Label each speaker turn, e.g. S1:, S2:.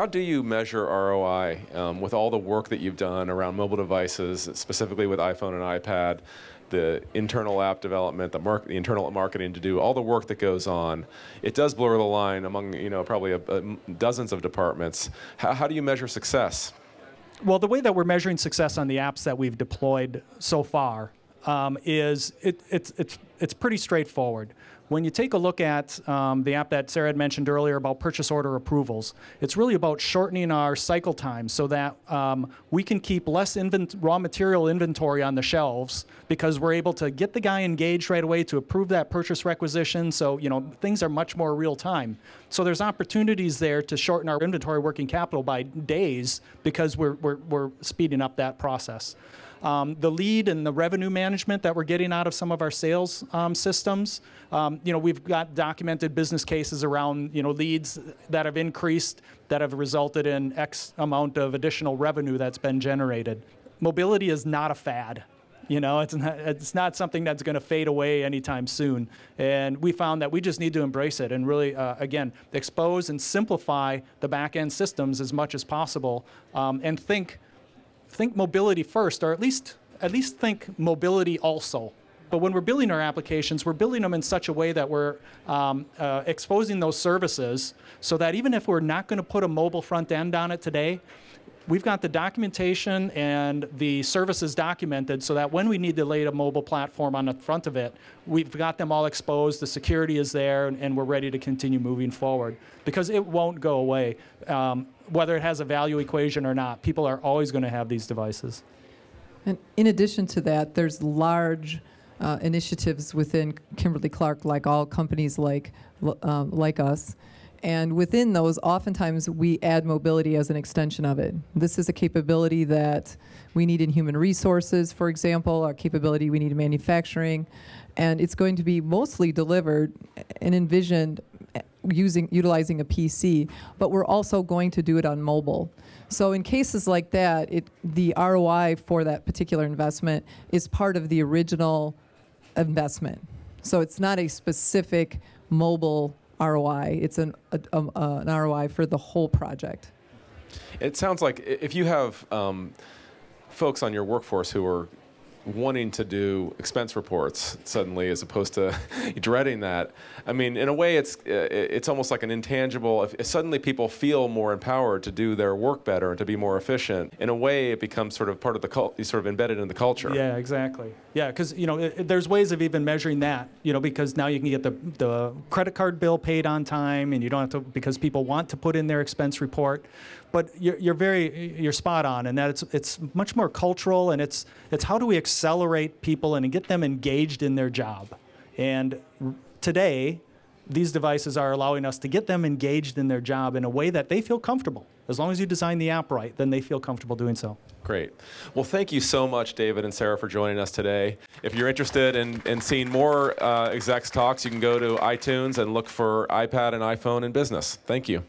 S1: how do you measure ROI um, with all the work that you've done around mobile devices, specifically with iPhone and iPad, the internal app development, the, the internal marketing to do all the work that goes on? It does blur the line among you know probably a, a, dozens of departments. How do you measure success?
S2: Well, the way that we're measuring success on the apps that we've deployed so far um, is it, it's, it's, it's pretty straightforward. When you take a look at um, the app that Sarah had mentioned earlier about purchase order approvals, it's really about shortening our cycle time so that um, we can keep less invent- raw material inventory on the shelves because we're able to get the guy engaged right away to approve that purchase requisition. So, you know, things are much more real time. So there's opportunities there to shorten our inventory working capital by days because we're, we're, we're speeding up that process. Um, the lead and the revenue management that we're getting out of some of our sales um, systems. Um, you know, we've got documented business cases around you know leads that have increased that have resulted in X amount of additional revenue that's been generated. Mobility is not a fad. You know, it's not, it's not something that's going to fade away anytime soon. And we found that we just need to embrace it and really, uh, again, expose and simplify the back end systems as much as possible um, and think think mobility first, or at least at least think mobility also. But when we're building our applications, we're building them in such a way that we're um, uh, exposing those services so that even if we're not going to put a mobile front end on it today, we've got the documentation and the services documented so that when we need to lay a mobile platform on the front of it, we've got them all exposed, the security is there, and, and we're ready to continue moving forward because it won't go away. Um, whether it has a value equation or not, people are always going to have these devices.
S3: And in addition to that, there's large uh, initiatives within Kimberly Clark, like all companies like um, like us, and within those, oftentimes we add mobility as an extension of it. This is a capability that we need in human resources, for example, our capability we need in manufacturing, and it's going to be mostly delivered and envisioned eh, using utilizing a PC, but we're also going to do it on mobile. So in cases like that, it, the ROI for that particular investment is part of the original investment. So it's not a specific mobile ROI. It's an, a, uh, an ROI for the whole project.
S1: It sounds like if you have um, folks on your workforce who are wanting to do expense reports suddenly as opposed to dreading that. I mean in a way it's uh, it's almost like an intangible. If, if, suddenly people feel more empowered to do their work better and to be more efficient in a way it becomes sort of part of the cult sort of embedded in the culture.
S2: Yeah exactly. Yeah because you know it, there's ways of even measuring that you know because now you can get the the credit card bill paid on time and you don't have to because people want to put in their expense report. But you're, you're very you're spot on in that it's it's much more cultural and it's it's how do we accelerate people and get them engaged in their job and today these devices are allowing us to get them engaged in their job in a way that they feel comfortable as long as you design the app right then they feel comfortable doing so
S1: Great. Well, thank you so much, David and Sarah, for joining us today. If you're interested in, in seeing more uh, execs talks, you can go to iTunes and look for iPad and iPhone in business. Thank you.